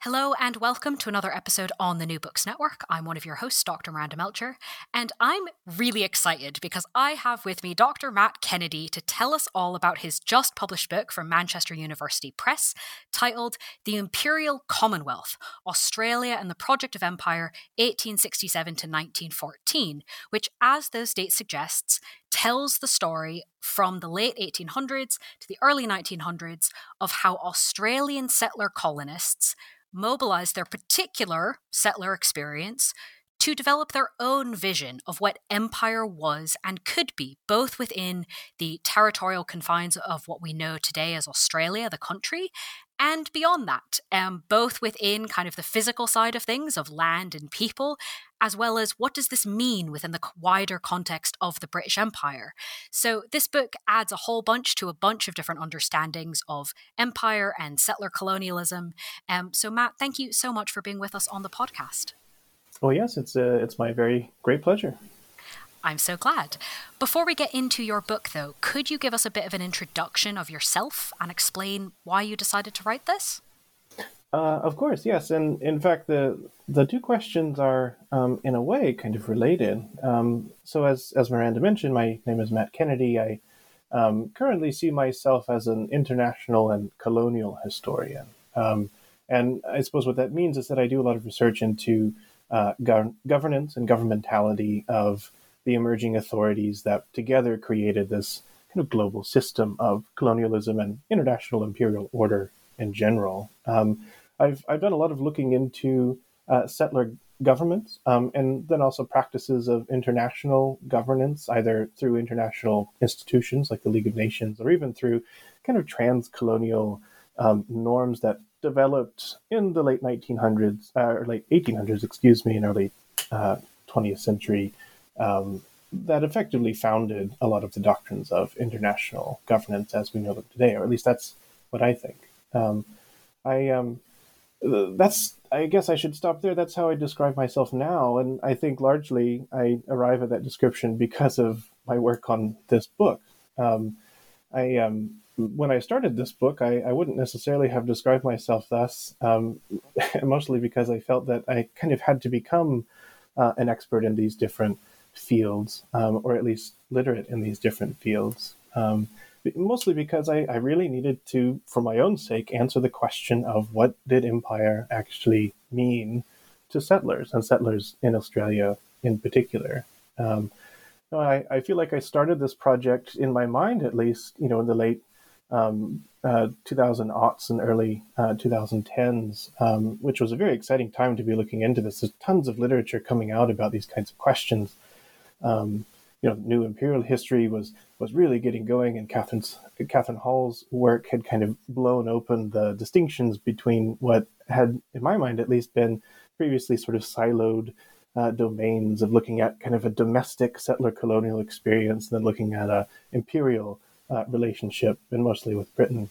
Hello and welcome to another episode on the New Books Network. I'm one of your hosts, Dr. Miranda Melcher, and I'm really excited because I have with me Dr. Matt Kennedy to tell us all about his just published book from Manchester University Press titled The Imperial Commonwealth Australia and the Project of Empire 1867 to 1914, which, as those dates suggests, tells the story from the late 1800s to the early 1900s of how Australian settler colonists mobilize their particular settler experience to develop their own vision of what empire was and could be, both within the territorial confines of what we know today as Australia, the country, and beyond that, um, both within kind of the physical side of things, of land and people, as well as what does this mean within the wider context of the British Empire. So this book adds a whole bunch to a bunch of different understandings of empire and settler colonialism. Um, so Matt, thank you so much for being with us on the podcast. Well, yes, it's uh, it's my very great pleasure. I'm so glad. Before we get into your book, though, could you give us a bit of an introduction of yourself and explain why you decided to write this? Uh, of course, yes. And in fact, the the two questions are, um, in a way, kind of related. Um, so, as as Miranda mentioned, my name is Matt Kennedy. I um, currently see myself as an international and colonial historian. Um, and I suppose what that means is that I do a lot of research into uh, gov- governance and governmentality of the emerging authorities that together created this kind of global system of colonialism and international imperial order in general. Um, I've, I've done a lot of looking into uh, settler governments um, and then also practices of international governance, either through international institutions like the League of Nations or even through kind of trans colonial um, norms that developed in the late 1900s, uh, or late 1800s, excuse me, and early uh, 20th century, um, that effectively founded a lot of the doctrines of international governance as we know them today, or at least that's what I think. Um, I um, that's I guess I should stop there. That's how I describe myself now, and I think largely I arrive at that description because of my work on this book. Um, I um, when I started this book, I, I, wouldn't necessarily have described myself thus, um, mostly because I felt that I kind of had to become uh, an expert in these different fields, um, or at least literate in these different fields. Mostly because I, I, really needed to, for my own sake, answer the question of what did empire actually mean to settlers and settlers in Australia in particular. Um, I, I, feel like I started this project in my mind, at least, you know, in the late um, uh, 2000 aughts and early uh, 2010s, um, which was a very exciting time to be looking into this. There's tons of literature coming out about these kinds of questions. Um, you know, new imperial history was was really getting going, and Catherine's Catherine Hall's work had kind of blown open the distinctions between what had, in my mind at least, been previously sort of siloed uh, domains of looking at kind of a domestic settler colonial experience, and then looking at a imperial uh, relationship, and mostly with Britain.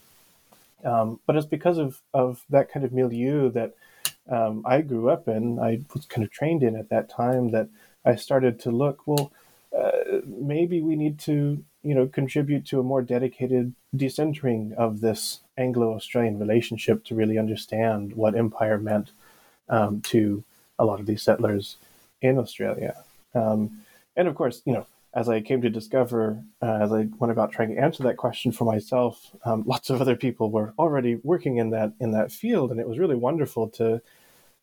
Um, but it's because of, of that kind of milieu that um, I grew up in, I was kind of trained in at that time, that I started to look, well, uh, maybe we need to, you know, contribute to a more dedicated decentering of this Anglo-Australian relationship to really understand what empire meant um, to a lot of these settlers in Australia. Um, and of course, you know, as I came to discover, uh, as I went about trying to answer that question for myself, um, lots of other people were already working in that in that field, and it was really wonderful to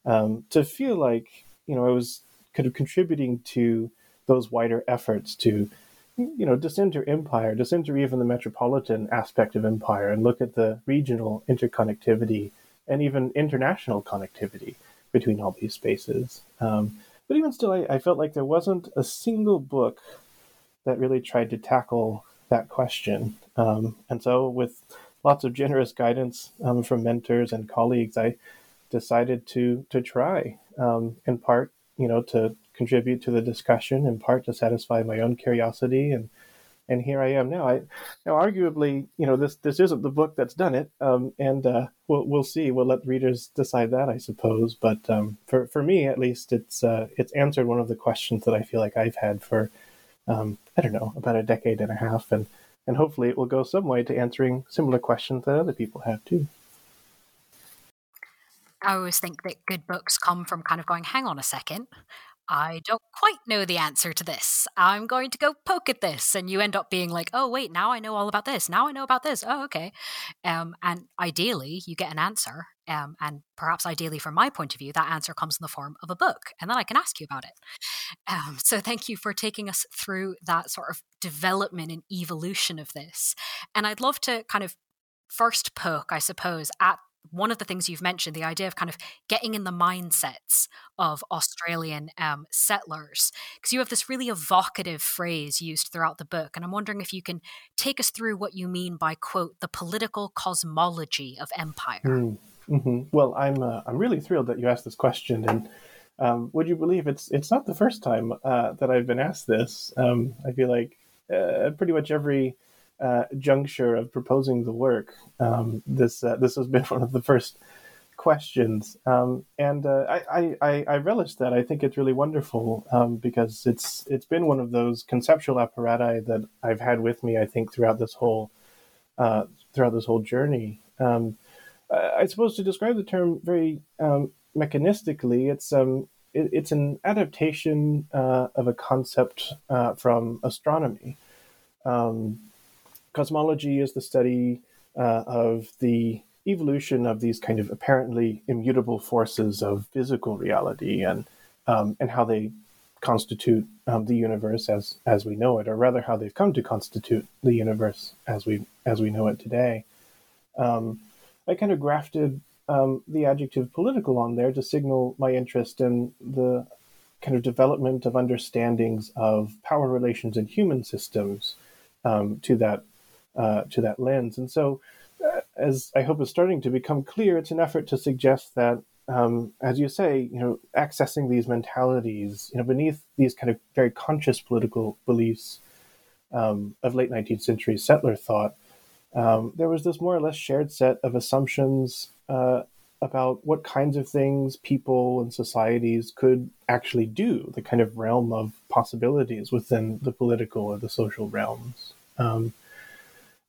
um, to feel like you know I was kind of contributing to those wider efforts to you know disinter empire, disinter even the metropolitan aspect of empire, and look at the regional interconnectivity and even international connectivity between all these spaces. Um, but even still, I, I felt like there wasn't a single book that really tried to tackle that question. Um, and so, with lots of generous guidance um, from mentors and colleagues, I decided to to try. Um, in part, you know, to contribute to the discussion. In part, to satisfy my own curiosity, and and here I am now. I now, arguably, you know, this this isn't the book that's done it, um, and uh, we'll we'll see. We'll let readers decide that, I suppose. But um, for for me, at least, it's uh, it's answered one of the questions that I feel like I've had for um, I don't know, about a decade and a half, and and hopefully it will go some way to answering similar questions that other people have too. I always think that good books come from kind of going, hang on a second, I don't quite know the answer to this. I'm going to go poke at this. And you end up being like, oh, wait, now I know all about this. Now I know about this. Oh, okay. Um, and ideally, you get an answer. Um, and perhaps ideally, from my point of view, that answer comes in the form of a book. And then I can ask you about it. Um, so thank you for taking us through that sort of development and evolution of this. And I'd love to kind of first poke, I suppose, at one of the things you've mentioned, the idea of kind of getting in the mindsets of Australian um, settlers, because you have this really evocative phrase used throughout the book. And I'm wondering if you can take us through what you mean by, quote, the political cosmology of empire. Mm, hmm Well, I'm, uh, I'm really thrilled that you asked this question. And um, would you believe it's, it's not the first time uh, that I've been asked this? Um, I feel like uh, pretty much every uh, juncture of proposing the work, um, this uh, this has been one of the first questions, um, and uh, I, I, I relish that. I think it's really wonderful um, because it's it's been one of those conceptual apparatus that I've had with me. I think throughout this whole uh, throughout this whole journey. Um, I suppose to describe the term very um, mechanistically, it's um, it, it's an adaptation uh, of a concept uh, from astronomy. Um, cosmology is the study uh, of the evolution of these kind of apparently immutable forces of physical reality and um, and how they constitute um, the universe as as we know it, or rather how they've come to constitute the universe as we as we know it today. Um, I kind of grafted um, the adjective political on there to signal my interest in the kind of development of understandings of power relations in human systems um, to that uh, to that lens. And so, uh, as I hope is starting to become clear, it's an effort to suggest that, um, as you say, you know, accessing these mentalities, you know, beneath these kind of very conscious political beliefs um, of late 19th century settler thought, um, there was this more or less shared set of assumptions uh, about what kinds of things people and societies could actually do, the kind of realm of possibilities within the political or the social realms. Um,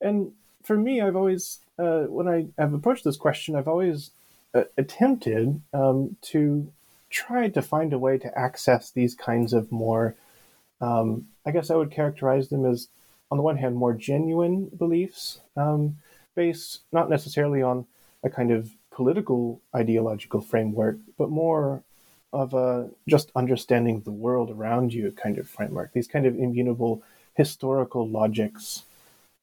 and for me, I've always, uh, when I have approached this question, I've always uh, attempted um, to try to find a way to access these kinds of more, um, I guess I would characterize them as, on the one hand, more genuine beliefs, um, based not necessarily on a kind of political ideological framework, but more of a just understanding the world around you kind of framework. These kind of immutable historical logics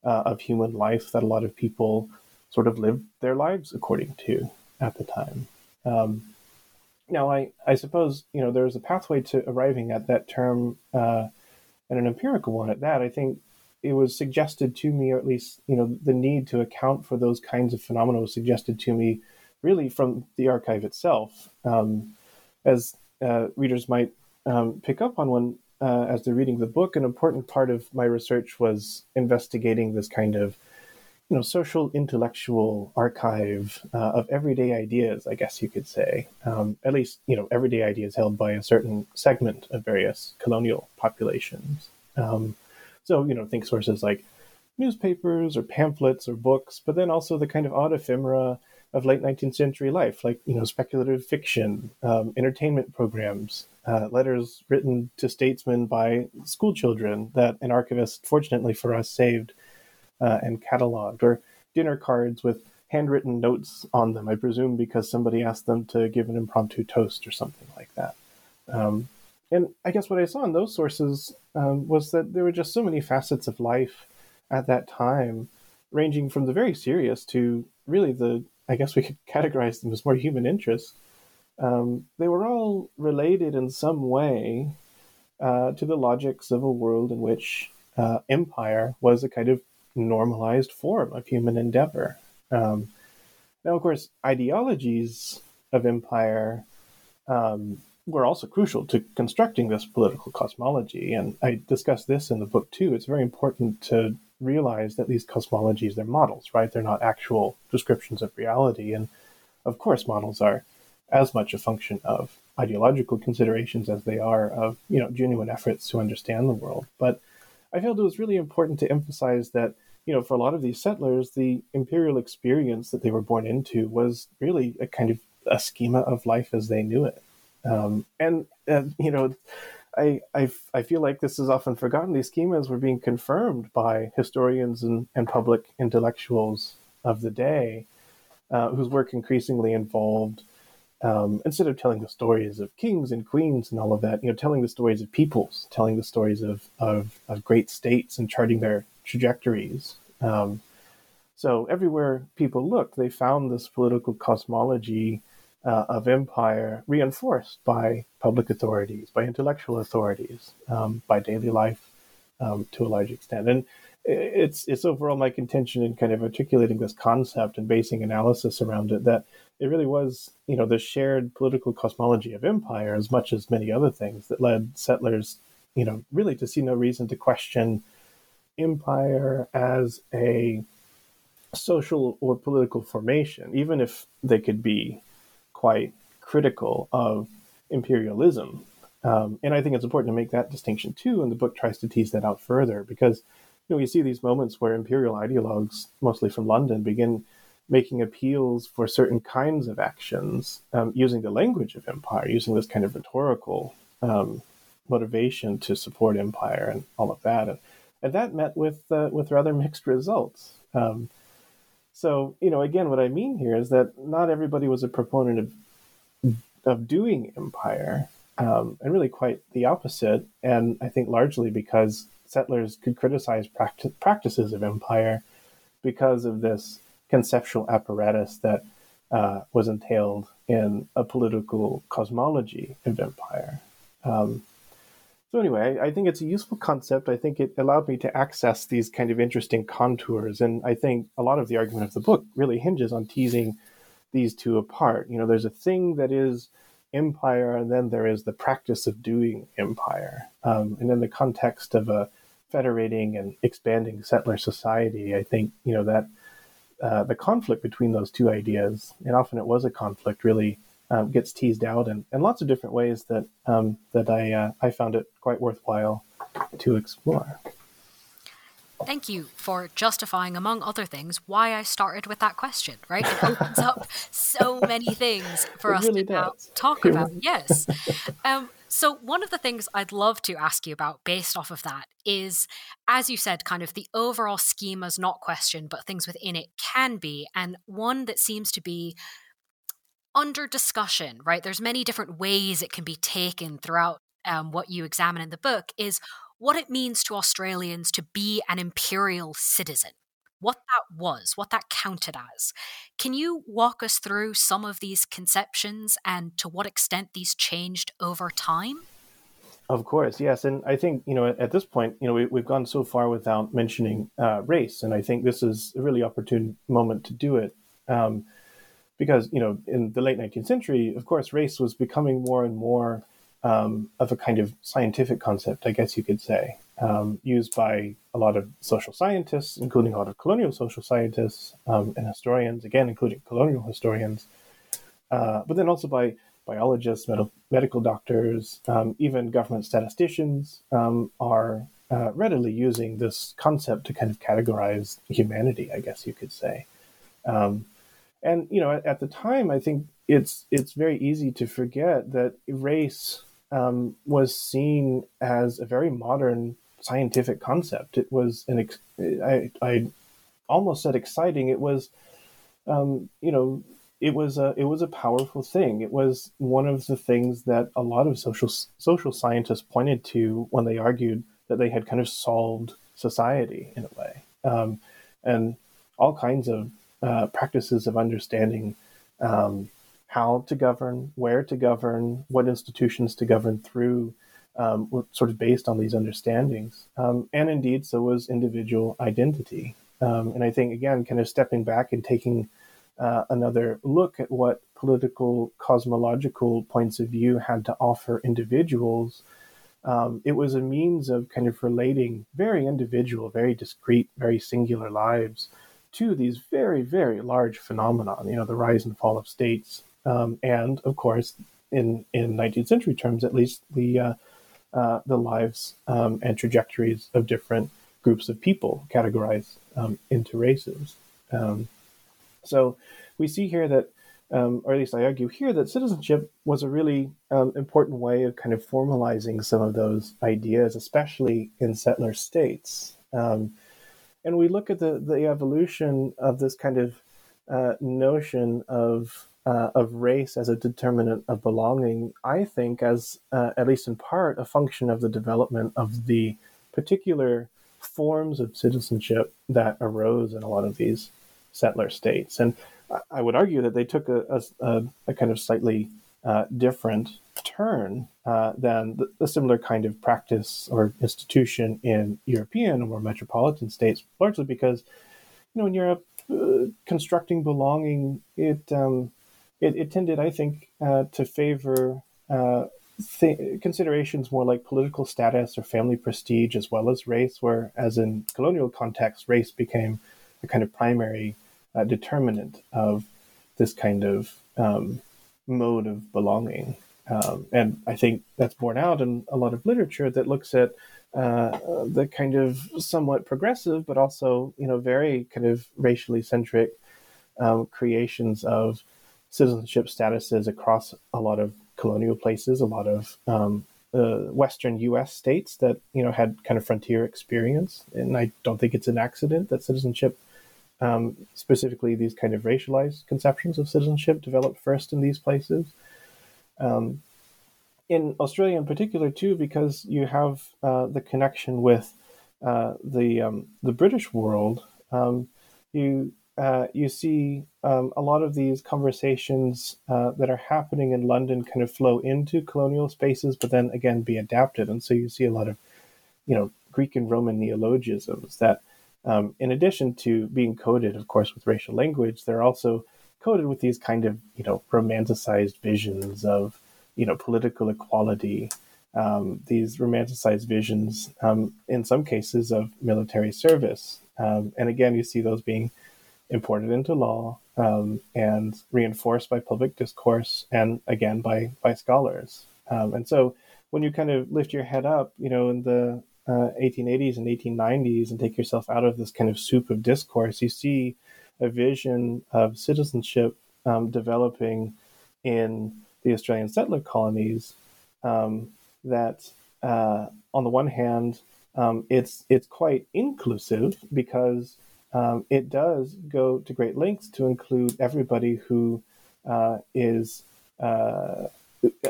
uh, of human life that a lot of people sort of lived their lives according to at the time. Um, now, I, I suppose you know there's a pathway to arriving at that term uh, and an empirical one at that. I think it was suggested to me, or at least you know the need to account for those kinds of phenomena was suggested to me, really from the archive itself. Um, as uh, readers might um, pick up on when uh, as they're reading the book, an important part of my research was investigating this kind of, you know, social intellectual archive uh, of everyday ideas, I guess you could say. Um, at least, you know, everyday ideas held by a certain segment of various colonial populations. Um, so, you know, think sources like newspapers or pamphlets or books, but then also the kind of odd ephemera of late 19th century life, like you know speculative fiction, um, entertainment programs, uh, letters written to statesmen by schoolchildren that an archivist, fortunately for us, saved uh, and cataloged, or dinner cards with handwritten notes on them. I presume because somebody asked them to give an impromptu toast or something like that. Um, and I guess what I saw in those sources um, was that there were just so many facets of life at that time, ranging from the very serious to really the I guess we could categorize them as more human interests. Um, they were all related in some way uh, to the logics of a world in which uh, empire was a kind of normalized form of human endeavor. Um, now, of course, ideologies of empire um, were also crucial to constructing this political cosmology. And I discuss this in the book too. It's very important to realize that these cosmologies, they're models, right? They're not actual descriptions of reality. And of course, models are as much a function of ideological considerations as they are of, you know, genuine efforts to understand the world. But I felt it was really important to emphasize that, you know, for a lot of these settlers, the imperial experience that they were born into was really a kind of a schema of life as they knew it. Um, and, uh, you know, I, I, I feel like this is often forgotten. These schemas were being confirmed by historians and, and public intellectuals of the day, uh, whose work increasingly involved, um, instead of telling the stories of kings and queens and all of that, you know, telling the stories of peoples, telling the stories of, of, of great states and charting their trajectories. Um, so everywhere people looked, they found this political cosmology uh, of empire reinforced by public authorities, by intellectual authorities, um, by daily life um, to a large extent. And it's it's overall my contention in kind of articulating this concept and basing analysis around it that it really was you know the shared political cosmology of empire as much as many other things that led settlers you know really to see no reason to question empire as a social or political formation even if they could be quite critical of imperialism. Um, and I think it's important to make that distinction too. And the book tries to tease that out further because you know you see these moments where imperial ideologues, mostly from London, begin making appeals for certain kinds of actions um, using the language of empire, using this kind of rhetorical um, motivation to support empire and all of that. And, and that met with uh, with rather mixed results. Um, so, you know, again, what I mean here is that not everybody was a proponent of of doing empire, um, and really quite the opposite. And I think largely because settlers could criticize practi- practices of empire because of this conceptual apparatus that uh, was entailed in a political cosmology of empire. Um, so anyway, I, think it's a useful concept. I think it allowed me to access these kind of interesting contours, and I think a lot of the argument of the book really hinges on teasing these two apart. You know, there's a thing that is empire, and then there is the practice of doing empire. Um, and in the context of a federating and expanding settler society, I think you know that uh, the conflict between those two ideas, and often it was a conflict, really um, gets teased out in, in lots of different ways that um, that I uh, I found it quite worthwhile to explore. Thank you for justifying, among other things, why I started with that question. Right, it opens up so many things for it us really to now talk about. Yes. Um, so, one of the things I'd love to ask you about based off of that is, as you said, kind of the overall schema's not questioned, but things within it can be. And one that seems to be under discussion, right? There's many different ways it can be taken throughout um, what you examine in the book, is what it means to Australians to be an imperial citizen, what that was, what that counted as. Can you walk us through some of these conceptions and to what extent these changed over time? Of course, yes, and I think you know at this point, you know, we, have gone so far without mentioning uh, race, and I think this is a really opportune moment to do it. Um, because you know in the late 19th century of course race was becoming more and more um, of a kind of scientific concept i guess you could say um, used by a lot of social scientists including a lot of colonial social scientists um, and historians again including colonial historians uh, but then also by biologists med- medical doctors um, even government statisticians um, are uh, readily using this concept to kind of categorize humanity i guess you could say. Um, and you know, at, at, the time, I think it's it's very easy to forget that race um, was seen as a very modern scientific concept. It was an ex- I, I almost said exciting. It was, um, you know, it was a it was a powerful thing. It was one of the things that a lot of social social scientists pointed to when they argued that they had kind of solved society in a way, um, and all kinds of uh, practices of understanding um, how to govern, where to govern, what institutions to govern through, um, were sort of based on these understandings. Um, and indeed, so was individual identity. Um, and I think, again, kind of stepping back and taking uh, another look at what political cosmological points of view had to offer individuals, um, it was a means of kind of relating very individual, very discrete, very singular lives to these very, very large phenomena, you know, the rise and fall of states. Um, and of course, in, in 19th century terms, at least, the, uh, uh, the lives um, and trajectories of different groups of people categorized um, into races. Um, so we see here that, um, or at least I argue here, that citizenship was a really um, important way of kind of formalizing some of those ideas, especially in settler states. Um, and we look at the, the evolution of this kind of uh, notion of uh, of race as a determinant of belonging, I think, as uh, at least in part, a function of the development of the particular forms of citizenship that arose in a lot of these settler states. And I would argue that they took a, a, a kind of slightly uh, different turn uh, than the, similar kind of practice or institution in European or metropolitan states, largely because, you know, in Europe, uh, constructing belonging, it, um, it, it, tended, I think, uh, to favor uh, th- considerations more like political status or family prestige as well as race, whereas in colonial context, race became a kind of primary uh, determinant of this kind of um, mode of belonging. Um, and I think that's borne out in a lot of literature that looks at uh, the kind of somewhat progressive, but also you know very kind of racially centric um, creations of citizenship statuses across a lot of colonial places, a lot of um, uh, Western U.S. states that you know had kind of frontier experience, and I don't think it's an accident that citizenship um, specifically these kind of racialized conceptions of citizenship developed first in these places. Um, in Australia, in particular, too, because you have uh, the connection with uh, the um, the British world, um, you uh, you see um, a lot of these conversations uh, that are happening in London kind of flow into colonial spaces, but then again be adapted, and so you see a lot of, you know, Greek and Roman neologisms that um, in addition to being coded, of course, with racial language, they're also coded with these kind of you know romanticized visions of you know political equality, um, these romanticized visions, um, in some cases, of military service. Um, and again, you see those being imported into law um, and reinforced by public discourse, and again by by scholars. Um, and so, when you kind of lift your head up, you know, in the uh, 1880s and 1890s and take yourself out of this kind of soup of discourse, you see a vision of citizenship um, developing in the Australian settler colonies um, that, uh, on the one hand, um, it's it's quite inclusive because um, it does go to great lengths to include everybody who uh, is uh,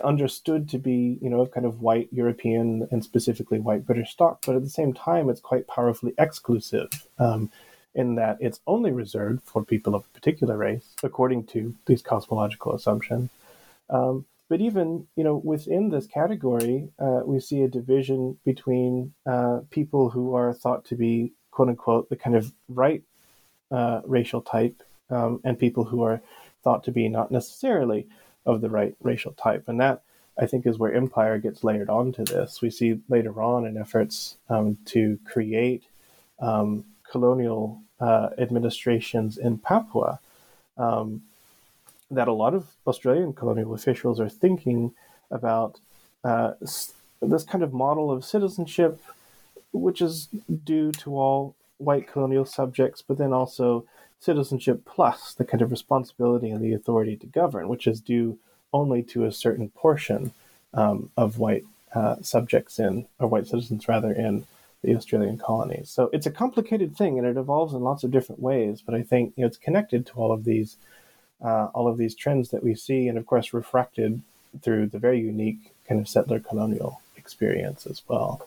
understood to be, you know, kind of white European and specifically white British stock, but at the same time, it's quite powerfully exclusive um, in that it's only reserved for people of a particular race, according to these cosmological assumptions. Um, but even, you know, within this category, uh, we see a division between uh, people who are thought to be, quote unquote, the kind of right uh, racial type, um, and people who are thought to be not necessarily of the right racial type. And that, I think, is where empire gets layered onto this. We see later on in efforts um, to create um, colonial uh, administrations in Papua um, that a lot of Australian colonial officials are thinking about uh, this kind of model of citizenship, which is due to all white colonial subjects, but then also citizenship plus the kind of responsibility and the authority to govern, which is due only to a certain portion um, of white uh, subjects in, or white citizens rather, in the Australian colonies. So it's a complicated thing, and it evolves in lots of different ways. But I think you know, it's connected to all of these, uh, all of these trends that we see, and of course refracted through the very unique kind of settler colonial experience as well.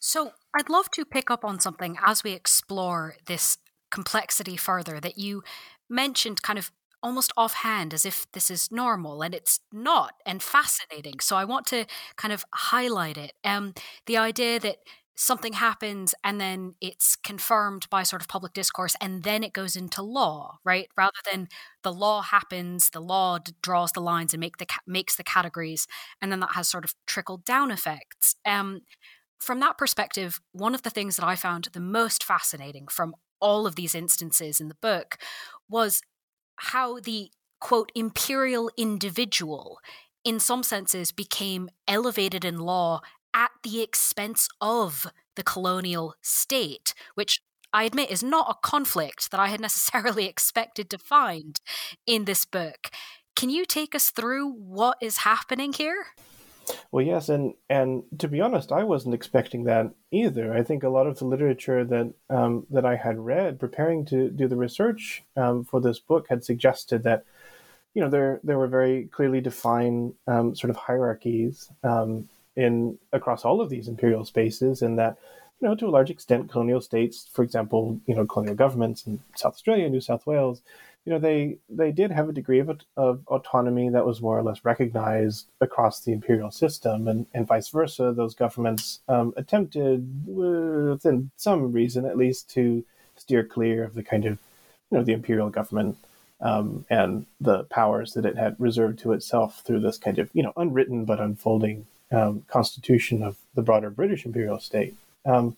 So I'd love to pick up on something as we explore this complexity further that you mentioned kind of almost offhand as if this is normal and it's not and fascinating. So i want to kind of highlight it. Um, the idea that something happens and then it's confirmed by sort of public discourse and then it goes into law right? Rather than the law happens the law d- draws the lines and make the ca- makes the categories and then that has sort of trickled down effects. Um, from that perspective one of the things that i found the most fascinating from all of these instances in the book was how the quote imperial individual in some senses became elevated in law at the expense of the colonial state which I admit is not a conflict that I had necessarily expected to find in this book. Can you take us through what is happening here? Well, yes, and and to be honest, I wasn't expecting that either. I think a lot of the literature that um, that I had read preparing to do the research um, for this book had suggested that you know there there were very clearly defined um, sort of hierarchies um, in across all of these imperial spaces, and that you know to a large extent colonial states, for example, you know colonial governments in South Australia, New South Wales you know they they did have a degree of, of autonomy that was more or less recognized across the imperial system and, and vice versa. Those governments um, attempted within some reason at least to steer clear of the kind of you know the imperial government um, and the powers that it had reserved to itself through this kind of you know unwritten but unfolding um, constitution of the broader british imperial state. Um,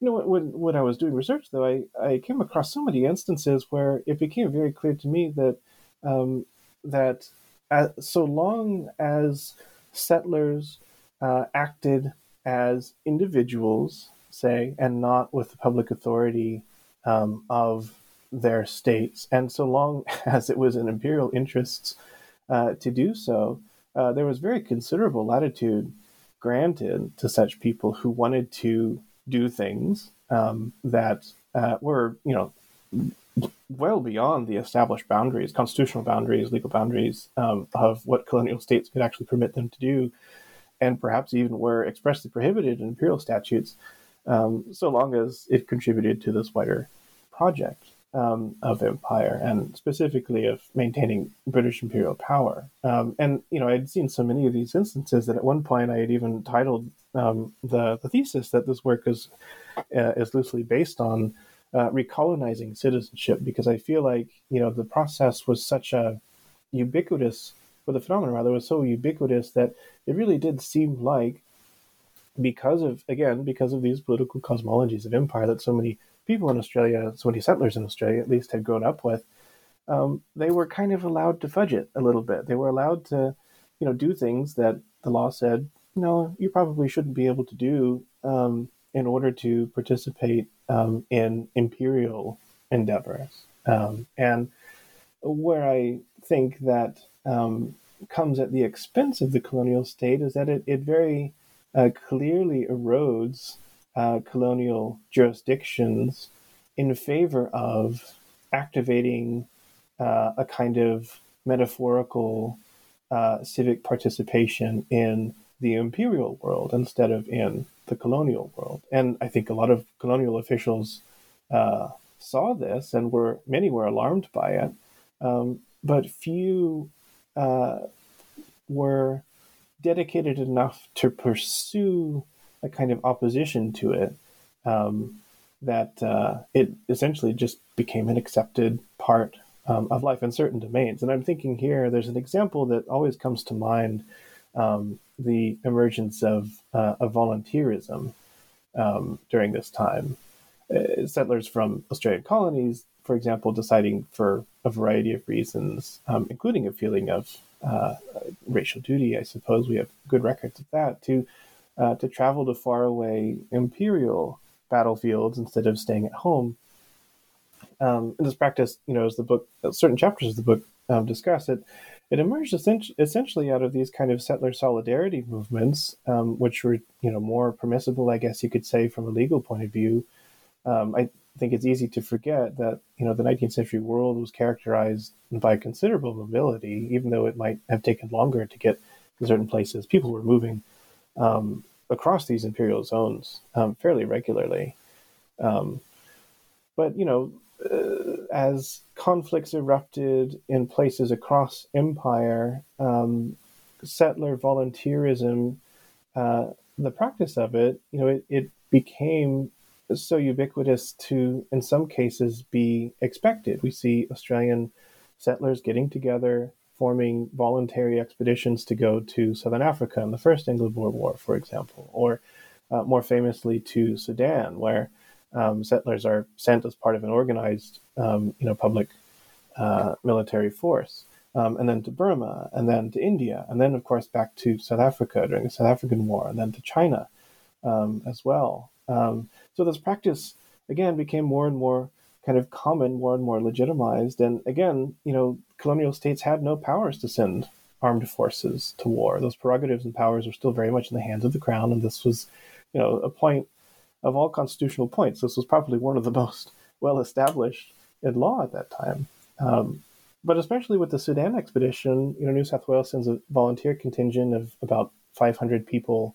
you know, when when I was doing research, though, I, I came across so many instances where it became very clear to me that um, that as, so long as settlers uh, acted as individuals, say, and not with the public authority um, of their states, and so long as it was in imperial interests uh, to do so, uh, there was very considerable latitude granted to such people who wanted to do things um, that uh, were, you know, well beyond the established boundaries, constitutional boundaries, legal boundaries um, of what colonial states could actually permit them to do, and perhaps even were expressly prohibited in imperial statutes, um, so long as it contributed to this wider project um, of empire and specifically of maintaining British imperial power. Um, and you know, I'd seen so many of these instances that at one point I had even titled um, the the thesis that this work is uh, is loosely based on uh, recolonizing citizenship because I feel like you know the process was such a ubiquitous, or the phenomenon rather was so ubiquitous that it really did seem like because of again because of these political cosmologies of empire that so many people in Australia, so many settlers in Australia at least had grown up with, um, they were kind of allowed to fudge it a little bit. They were allowed to, you know, do things that the law said, no, you probably shouldn't be able to do um, in order to participate um, in imperial endeavors. Um, and where I think that um, comes at the expense of the colonial state is that it, it very uh, clearly erodes uh, colonial jurisdictions in favor of activating uh, a kind of metaphorical uh, civic participation in the imperial world instead of in the colonial world. And I think a lot of colonial officials uh, saw this and were many were alarmed by it, um, but few uh, were dedicated enough to pursue a kind of opposition to it um, that uh, it essentially just became an accepted part um, of life in certain domains. And I'm thinking here, there's an example that always comes to mind um, the emergence of, uh, of volunteerism um, during this time. Uh, settlers from Australian colonies, for example, deciding for a variety of reasons, um, including a feeling of uh, racial duty, I suppose we have good records of that, to uh, to travel to faraway imperial battlefields instead of staying at home Um, and this practice, you know, as the book, certain chapters of the book um, discuss it, it emerged essentially out of these kind of settler solidarity movements, um, which were, you know, more permissible, I guess you could say, from a legal point of view. Um, I think it's easy to forget that, you know, the 19th century world was characterized by considerable mobility, even though it might have taken longer to get to certain places. People were moving um, across these imperial zones um, fairly regularly. Um, but, you know, uh, as conflicts erupted in places across empire, um, settler volunteerism, uh, the practice of it, you know, it, it became so ubiquitous to, in some cases, be expected. We see Australian settlers getting together, forming voluntary expeditions to go to Southern Africa in the First Anglo-Boer War, for example, or uh, more famously to Sudan, where um, settlers are sent as part of an organized, um, you know, public uh, military force, um, and then to Burma, and then to India, and then of course back to South Africa during the South African War, and then to China um, as well. Um, so this practice again became more and more kind of common, more and more legitimized, and again, you know, colonial states had no powers to send armed forces to war. Those prerogatives and powers were still very much in the hands of the crown, and this was, you know, a point of all constitutional points, this was probably one of the most well established in law at that time. Um, but especially with the Sudan expedition, you know, New South Wales sends a volunteer contingent of about 500 people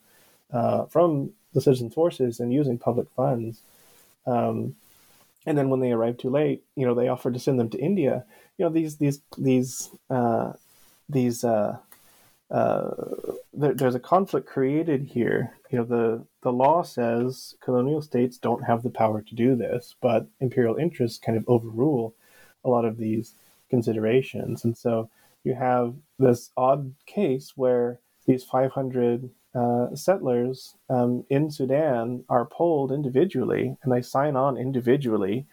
uh, from the citizen forces and using public funds. Um, and then when they arrived too late, you know, they offered to send them to India. You know, these these these uh, these uh, uh, there, there's a conflict created here. You know, the the law says colonial states don't have the power to do this, but imperial interests kind of overrule a lot of these considerations, and so you have this odd case where these 500 uh, settlers um, in Sudan are polled individually, and they sign on individually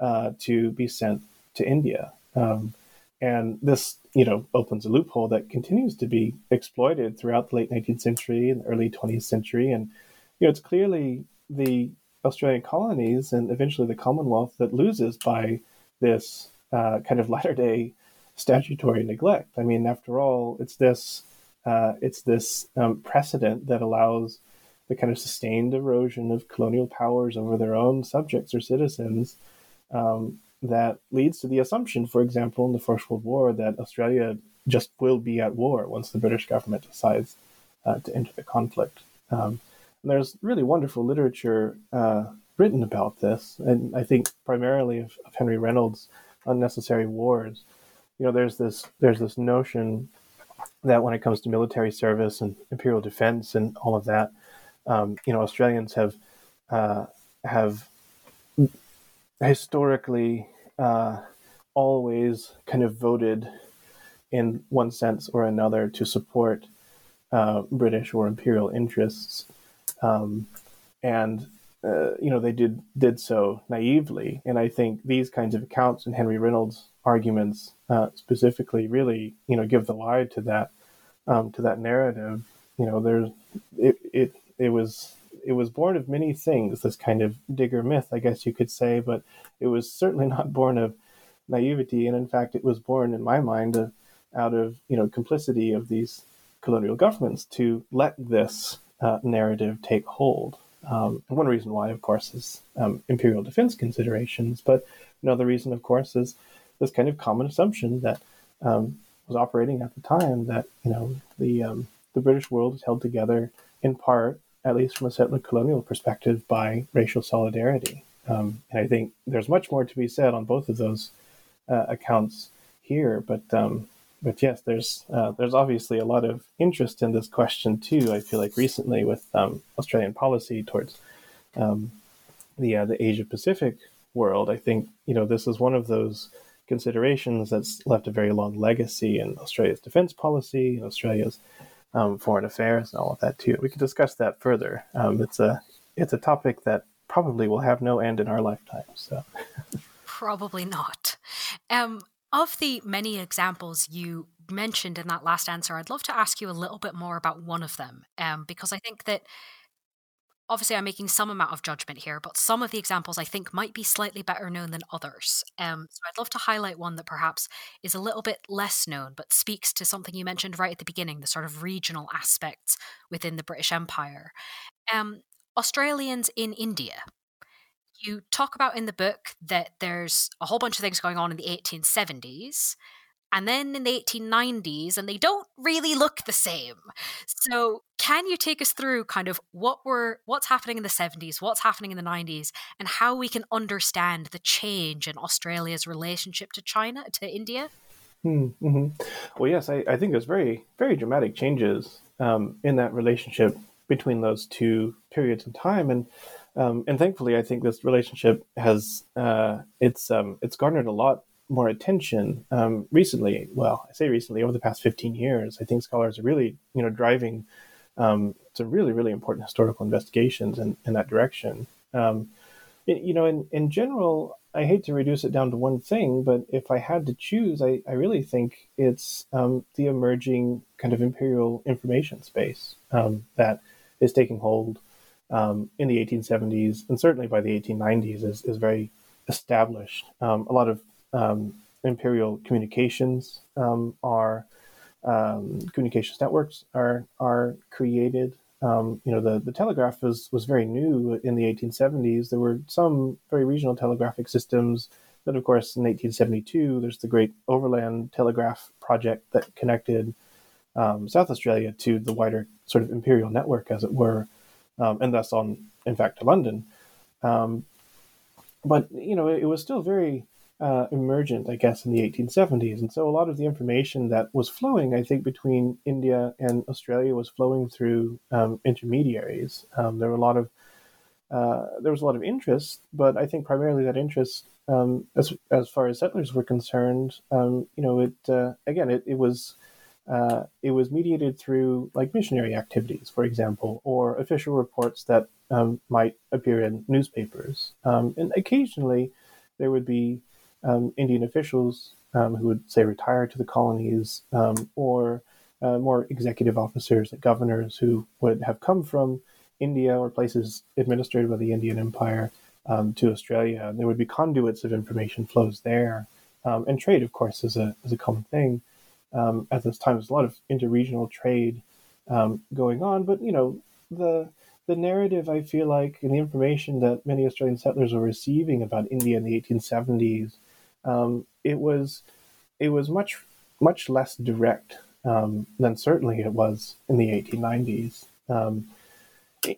uh, to be sent to India. Um, and this, you know, opens a loophole that continues to be exploited throughout the late 19th century and early 20th century. And, you know, it's clearly the Australian colonies and eventually the Commonwealth that loses by this uh, kind of latter day statutory neglect. I mean, after all, it's this uh, it's this um, precedent that allows the kind of sustained erosion of colonial powers over their own subjects or citizens um, that leads to the assumption, for example, in the First World War, that Australia just will be at war once the British government decides uh, to enter the conflict. Um, and there's really wonderful literature uh, written about this, and I think primarily of, of, Henry Reynolds' Unnecessary Wars. You know, there's this there's this notion that when it comes to military service and imperial defense and all of that, um, you know, Australians have uh, have historically uh, always kind of voted in one sense or another to support uh, British or imperial interests, um, and uh, you know they did did so naively. And I think these kinds of accounts and Henry Reynolds' arguments uh, specifically really you know give the lie to that um, to that narrative. You know, there's it it it was it was born of many things. This kind of digger myth, I guess you could say, but it was certainly not born of naivety, and in fact, it was born, in my mind, of, out of you know complicity of these colonial governments to let this uh, narrative take hold. Um, one reason why, of course, is um, imperial defense considerations, but another reason, of course, is this kind of common assumption that um, was operating at the time that you know the um, the British world is held together in part at least from a settler colonial perspective, by racial solidarity. Um, and I think there's much more to be said on both of those uh, accounts here. But um, but yes, there's uh, there's obviously a lot of interest in this question too. I feel like recently with um, Australian policy towards um, the uh, the Asia Pacific world, I think you know this is one of those considerations that's left a very long legacy in Australia's defense policy and Australia's um, foreign affairs and all of that too. We can discuss that further. Um, it's a it's a topic that probably will have no end in our lifetime. So probably not. Um, of the many examples you mentioned in that last answer, I'd love to ask you a little bit more about one of them, um, because I think that obviously I'm making some amount of judgment here, but some of the examples I think might be slightly better known than others. Um, so I'd love to highlight one that perhaps is a little bit less known, but speaks to something you mentioned right at the beginning the sort of regional aspects within the British Empire. Um, Australians in India. You talk about in the book that there's a whole bunch of things going on in the 1870s and then in the 1890s and they don't really look the same so can you take us through kind of what were what's happening in the 70s what's happening in the 90s and how we can understand the change in australia's relationship to china to india hmm, mm-hmm. well yes I, I, think there's very very dramatic changes um, in that relationship between those two periods in time and um, and thankfully i think this relationship has uh, it's um, it's garnered a lot more attention um, recently. Well, I say recently, over the past 15 years, I think scholars are really, you know, driving um, some really, really important historical investigations in, in that direction. Um, you know, in, in general, I hate to reduce it down to one thing, but if I had to choose, I, I really think it's um, the emerging kind of imperial information space um, that is taking hold um, in the 1870s and certainly by the 1890s is, is very established. a lot of um, imperial communications um, are um, communications networks are are created. Um, you know, the, the telegraph was, was very new in the 1870s. There were some very regional telegraphic systems. Then, of course, in 1872, there's the great overland telegraph project that connected um, South Australia to the wider sort of imperial network, as it were, um, and thus on, in fact, to London. but you know, it, it was still very uh, emergent, I guess, in the 1870s. And so a lot of the information that was flowing, I think, between India and Australia was flowing through um, intermediaries. Um, there were a lot of uh, there was a lot of interest, but I think primarily that interest, um, as as far as settlers were concerned, um, you know, it uh, again, it, it was. Uh, it was mediated through like missionary activities, for example, or official reports that um, might appear in newspapers. Um, and occasionally, there would be um, Indian officials um, who would say retire to the colonies, um, or uh, more executive officers, like governors who would have come from India or places administered by the Indian Empire um, to Australia. And there would be conduits of information flows there, um, and trade, of course, is a is a common thing. At this time, there's a lot of interregional trade going on, but you know the the narrative I feel like and the information that many Australian settlers were receiving about India in the 1870s um, it was it was much much less direct um, than certainly it was in the 1890s. Um,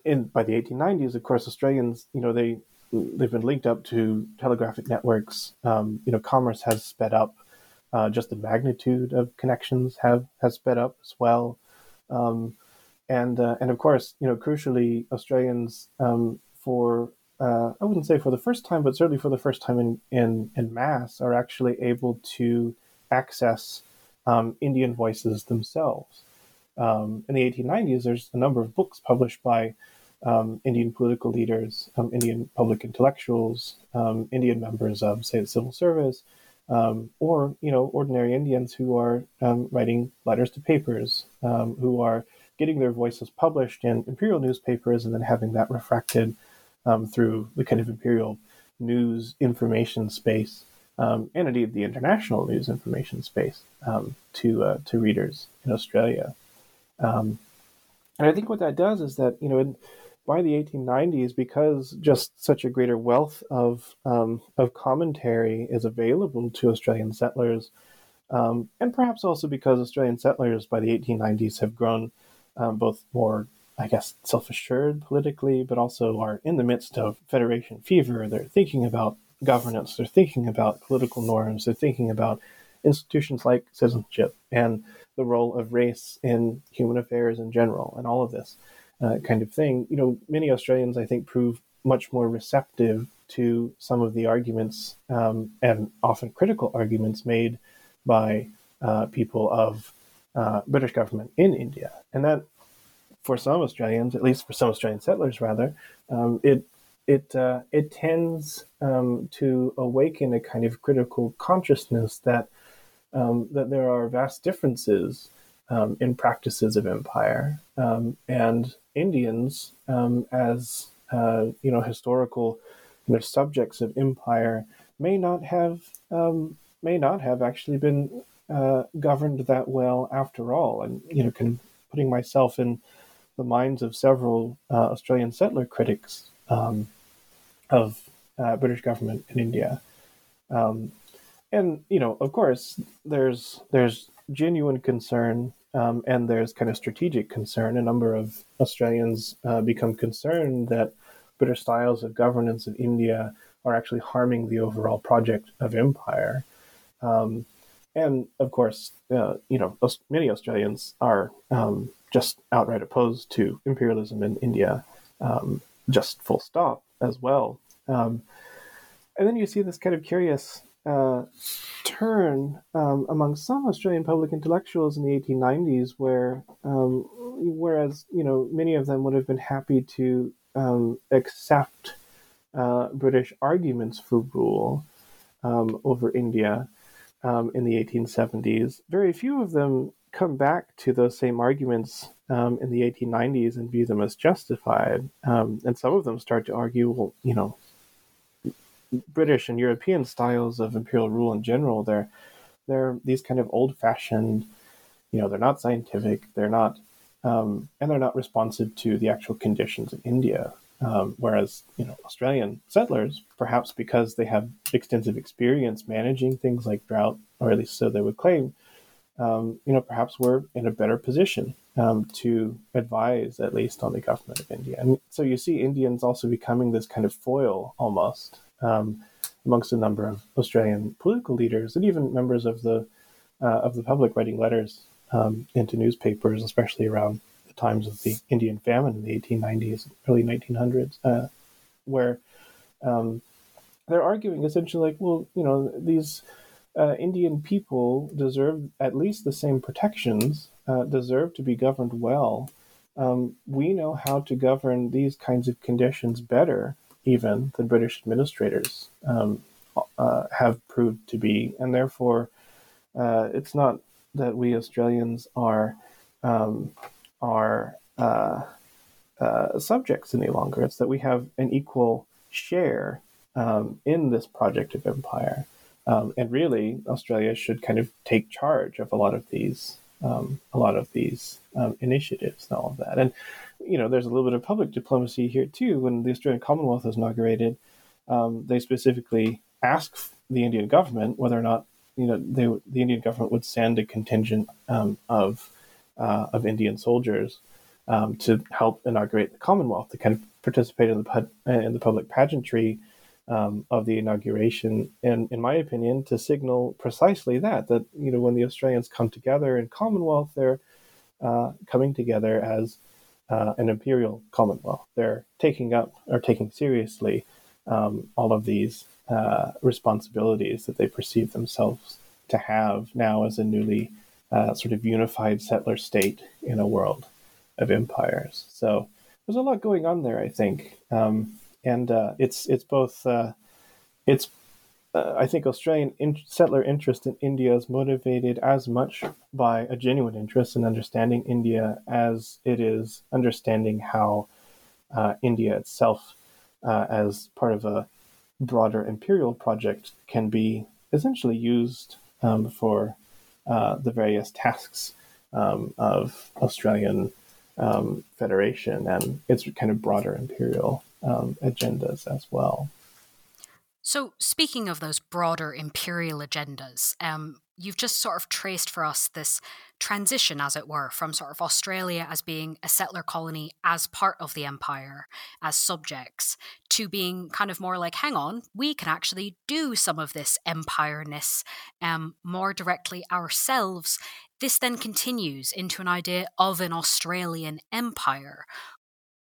in by the 1890s, of course, Australians, you know, they they've been linked up to telegraphic networks. Um, you know, commerce has sped up. Uh, just the magnitude of connections have has sped up as well. Um, and uh, and of course, you know, crucially, Australians um, for uh, I wouldn't say for the first time, but certainly for the first time in in, in mass, are actually able to access um, Indian voices themselves. Um, in the 1890s, there's a number of books published by um, Indian political leaders, um, Indian public intellectuals, um, Indian members of, say, the civil service, um, or you know, ordinary Indians who are writing letters to papers, who are getting their voices published in imperial newspapers, and then having that refracted um, through the kind of imperial news information space um, and indeed the international news information space um, to uh, to readers in Australia. Um, and I think what that does is that you know in, by the 1890s, because just such a greater wealth of um, of commentary is available to Australian settlers, um, and perhaps also because Australian settlers by the 1890s have grown both more I guess, self assured politically, but also are in the midst of Federation fever. They're thinking about governance, they're thinking about political norms, they're thinking about institutions like citizenship and the role of race in human affairs in general, and all of this uh, kind of thing. You know, many Australians, I think, prove much more receptive to some of the arguments um, and often critical arguments made by uh, people of uh, British government in India, and that for some Australians, at least for some Australian settlers, rather, um, it it uh, it tends um, to awaken a kind of critical consciousness that um, that there are vast differences um, in practices of empire, um, and Indians um, as uh, you know historical you know, subjects of empire may not have may not have actually been uh, governed that well after all. And you know, can, putting myself in the minds of several uh, Australian settler critics um, of uh, British government in India. Um, and you know, of course, there's there's genuine concern um, and there's kind of strategic concern. A number of Australians uh, become concerned that British styles of governance in India are actually harming the overall project of empire. Um, and of course, uh, you know, many Australians are um, just outright opposed to imperialism in India, um, just full stop as well. Um, and then you see this kind of curious uh, turn um, among some Australian public intellectuals in the 1890s, where um, whereas you know many of them would have been happy to um, accept uh, British arguments for rule um, over India um, in the 1870s, very few of them come back to those same arguments um, in the 1890s and view them as justified. and some of them start to argue, well, you know, British and European styles of imperial rule in general, they're they're these kind of old fashioned, you know, they're not scientific, they're not, um, and they're not responsive to the actual conditions in India. Um, whereas, you know, Australian settlers, perhaps because they have extensive experience managing things like drought, or at least so they would claim, um, you know, perhaps we're in a better position um, to advise, at least, on the government of India. And so you see Indians also becoming this kind of foil almost um, amongst a number of Australian political leaders and even members of the uh, of the public writing letters um, into newspapers, especially around the times of the Indian famine in the 1890s, early 1900s, uh, where um, they're arguing essentially like, well, you know, these uh, Indian people deserve at least the same protections, uh, deserve to be governed well. Um, we know how to govern these kinds of conditions better even than British administrators um, uh, have proved to be, and therefore uh, it's not that we Australians are um, are uh, uh subjects any longer. It's that we have an equal share um, in this project of empire, um, and really Australia should kind of take charge of a lot of these um, a lot of these um, initiatives and all of that, and you know, there's a little bit of public diplomacy here too. When the Australian Commonwealth was inaugurated, um, they specifically asked the Indian government whether or not you know they, the Indian government would send a contingent um, of uh, of Indian soldiers um, to help inaugurate the Commonwealth to kind of participate in the in the public pageantry um, of the inauguration, and in my opinion, to signal precisely that that you know when the Australians come together in Commonwealth, they're uh, coming together as uh, an imperial commonwealth. They're taking up or taking seriously um, all of these uh, responsibilities that they perceive themselves to have now as a newly uh, sort of unified settler state in a world of empires. So there's a lot going on there, I think, um, and uh, it's it's both uh, it's uh, I think Australian in- settler interest in India is motivated as much by a genuine interest in understanding India as it is understanding how uh, India itself, uh, as part of a broader imperial project, can be essentially used um, for uh, the various tasks um, of Australian um, Federation and its kind of broader imperial um, agendas as well. So, speaking of those broader imperial agendas, um, you've just sort of traced for us this transition, as it were, from sort of Australia as being a settler colony as part of the empire, as subjects, to being kind of more like, hang on, we can actually do some of this empireness um, more directly ourselves. This then continues into an idea of an Australian empire.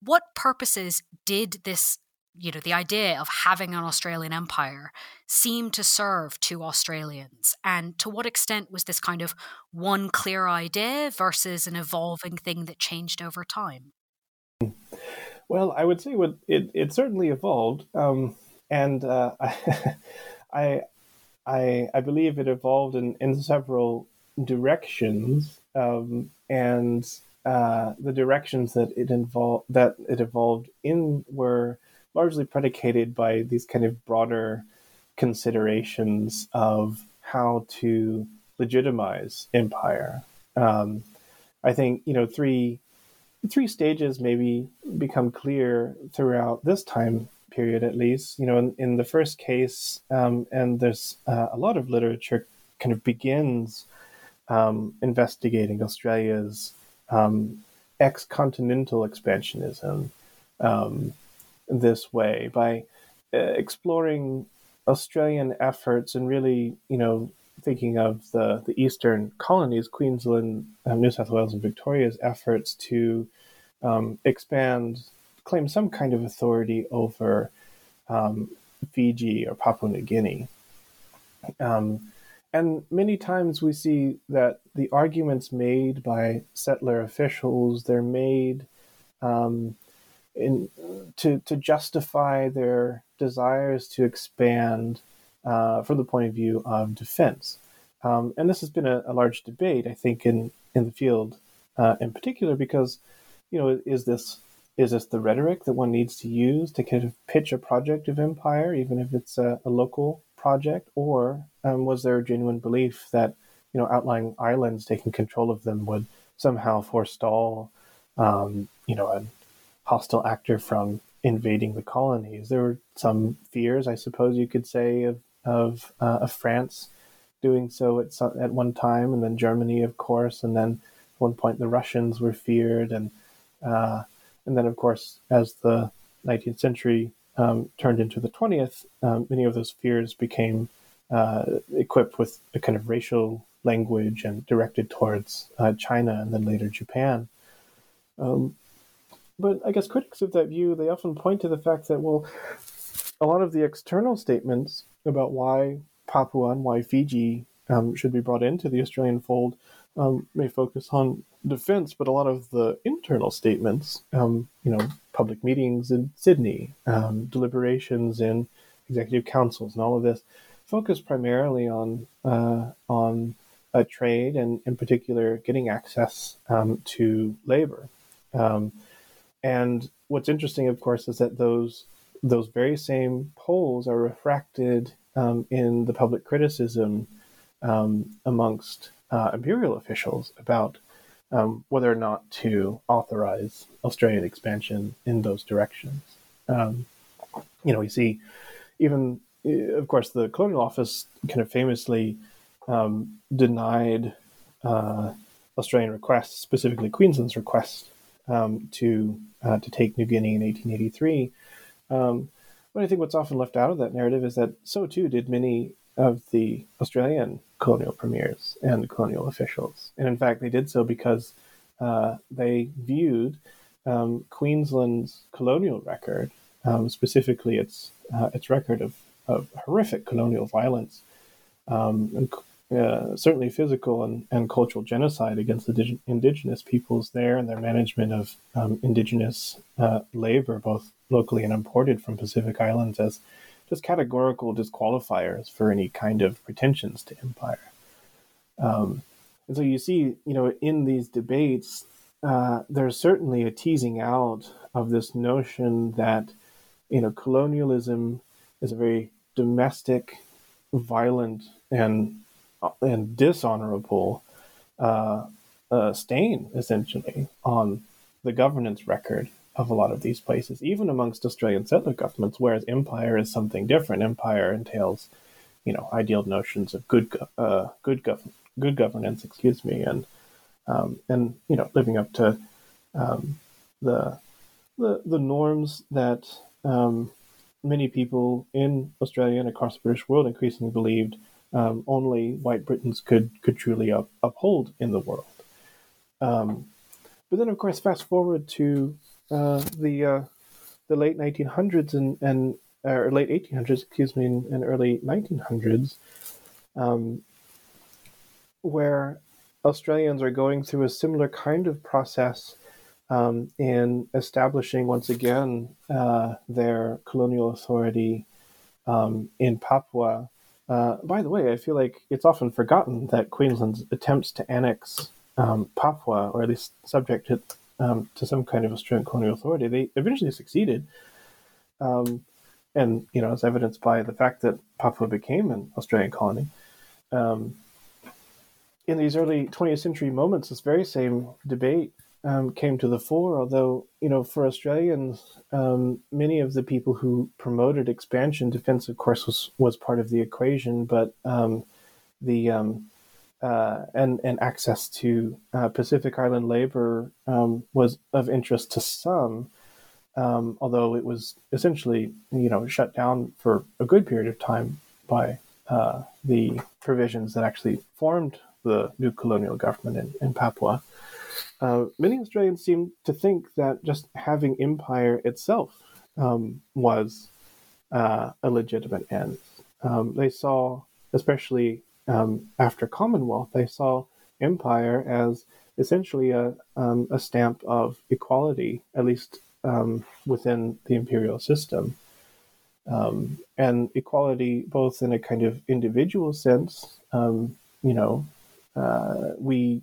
What purposes did this you know, the idea of having an Australian empire seemed to serve to Australians? And to what extent was this kind of one clear idea versus an evolving thing that changed over time? Well, I would say it, it certainly evolved. Um, and uh, I, I, I believe it evolved in, in several directions. Um, and uh, the directions that it involved that it evolved in were largely predicated by these kind of broader considerations of how to legitimize empire. Um, I think you know three three stages maybe become clear throughout this time period at least. You know, in, in the first case, um, and there's uh, a lot of literature kind of begins um, investigating Australia's um, ex-continental expansionism um, this way by uh, exploring Australian efforts and really, you know, thinking of the, the eastern colonies, Queensland, um, New South Wales, and Victoria's efforts to um, expand, claim some kind of authority over um, Fiji or Papua New Guinea. Um, and many times we see that the arguments made by settler officials, they're made um, in, to, to justify their desires to expand uh, from the point of view of defense. Um, and this has been a, a, large debate, I think, in, in the field uh, in particular, because, you know, is this is this the rhetoric that one needs to use to kind of pitch a project of empire, even if it's a, a local project, or um, was there a genuine belief that you know outlying islands taking control of them would somehow forestall um, you know a hostile actor from invading the colonies? There were some fears, I suppose you could say, of of, uh, of France doing so at some, at one time, and then Germany, of course, and then at one point the Russians were feared, and uh, and then of course as the 19th century um, turned into the 20th, um, many of those fears became uh, equipped with a kind of racial language and directed towards uh, China and then later Japan. Um, but I guess critics of that view they often point to the fact that well, a lot of the external statements about why Papua and why Fiji um, should be brought into the Australian fold um, may focus on defense, but a lot of the internal statements, um, you know, public meetings in Sydney, um, deliberations in executive councils, and all of this, focus primarily on uh, on uh, trade and, in particular, getting access um, to labor. Um, and what's interesting, of course, is that those those very same polls are refracted um, in the public criticism um, amongst uh, imperial officials about um, whether or not to authorize Australian expansion in those directions. Um, you know, we see even, uh, of course, the Colonial Office kind of famously um, denied uh, Australian requests, specifically Queensland's request um, to uh, to take New Guinea in 1883. Um, but I think what's often left out of that narrative is that so too did many of the Australian colonial premiers and colonial officials. And in fact, they did so because uh, they viewed um, Queensland's colonial record, um, specifically its uh, its record of, of horrific colonial violence, um, and uh, certainly physical and, and cultural genocide against the indigenous peoples there and their management of um, indigenous uh, labor, both locally and imported from Pacific Islands, as just categorical disqualifiers for any kind of pretensions to empire. Um, and so you see, you know, in these debates, uh, there's certainly a teasing out of this notion that, you know, colonialism is a very domestic, violent, and uh, and dishonorable uh, uh, stain, essentially, on the governance record of a lot of these places, even amongst Australian settler governments, whereas empire is something different. Empire entails, you know, ideal notions of good, uh, good, gov- good governance, excuse me, and um, and you know, living up to um, the, the the norms that um, many people in Australia and across the British world increasingly believed um, only white Britons could could truly up, uphold in the world. Um, but then, of course, fast forward to the uh, the late 1900s and and or late 1800s, excuse me, and, and early 1900s, um, where Australians are going through a similar kind of process um, in establishing once again uh, their colonial authority um, in Papua. Uh, by the way, I feel like it's often forgotten that Queensland's attempts to annex um, Papua, or at least subject to, um, to some kind of Australian colonial authority. They eventually succeeded, um, and you know, as evidenced by the fact that Papua became an Australian colony. Um, in these early 20th century moments, this very same debate um, came to the fore. Although, you know, for Australians, um, many of the people who promoted expansion, defense, of course, was was part of the equation. But um, the uh, and and access to uh, Pacific Island labor um, was of interest to some. Um, although it was essentially, you know, shut down for a good period of time by uh, the provisions that actually formed the new colonial government in, in Papua. Uh, many Australians seem to think that just having empire itself um, was uh, a legitimate end. Um, they saw, especially um, after Commonwealth, they saw empire as essentially a, um, a stamp of equality, at least um, within the imperial system. Um, and equality, both in a kind of individual sense, you know, uh, we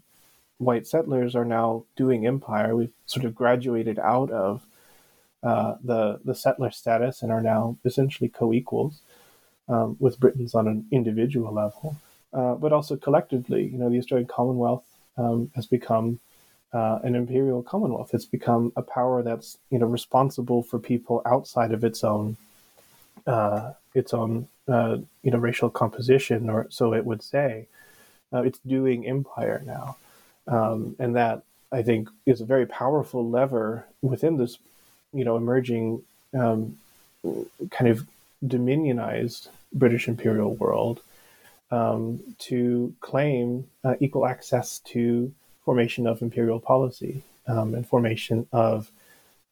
white settlers are now doing empire. We've sort of graduated out of uh, the the settler status and are now essentially co-equals um, with Britons on an individual level, uh, but also collectively. You know, the Australian Commonwealth um, has become uh, an imperial commonwealth. It's become a power that's you know responsible for people outside of its own uh, its own uh, you know racial composition, or so it would say. Uh, it's doing empire now. Um, and that I think is a very powerful lever within this, you know, emerging um, kind of dominionized British imperial world um, to claim uh, equal access to formation of imperial policy um, and formation of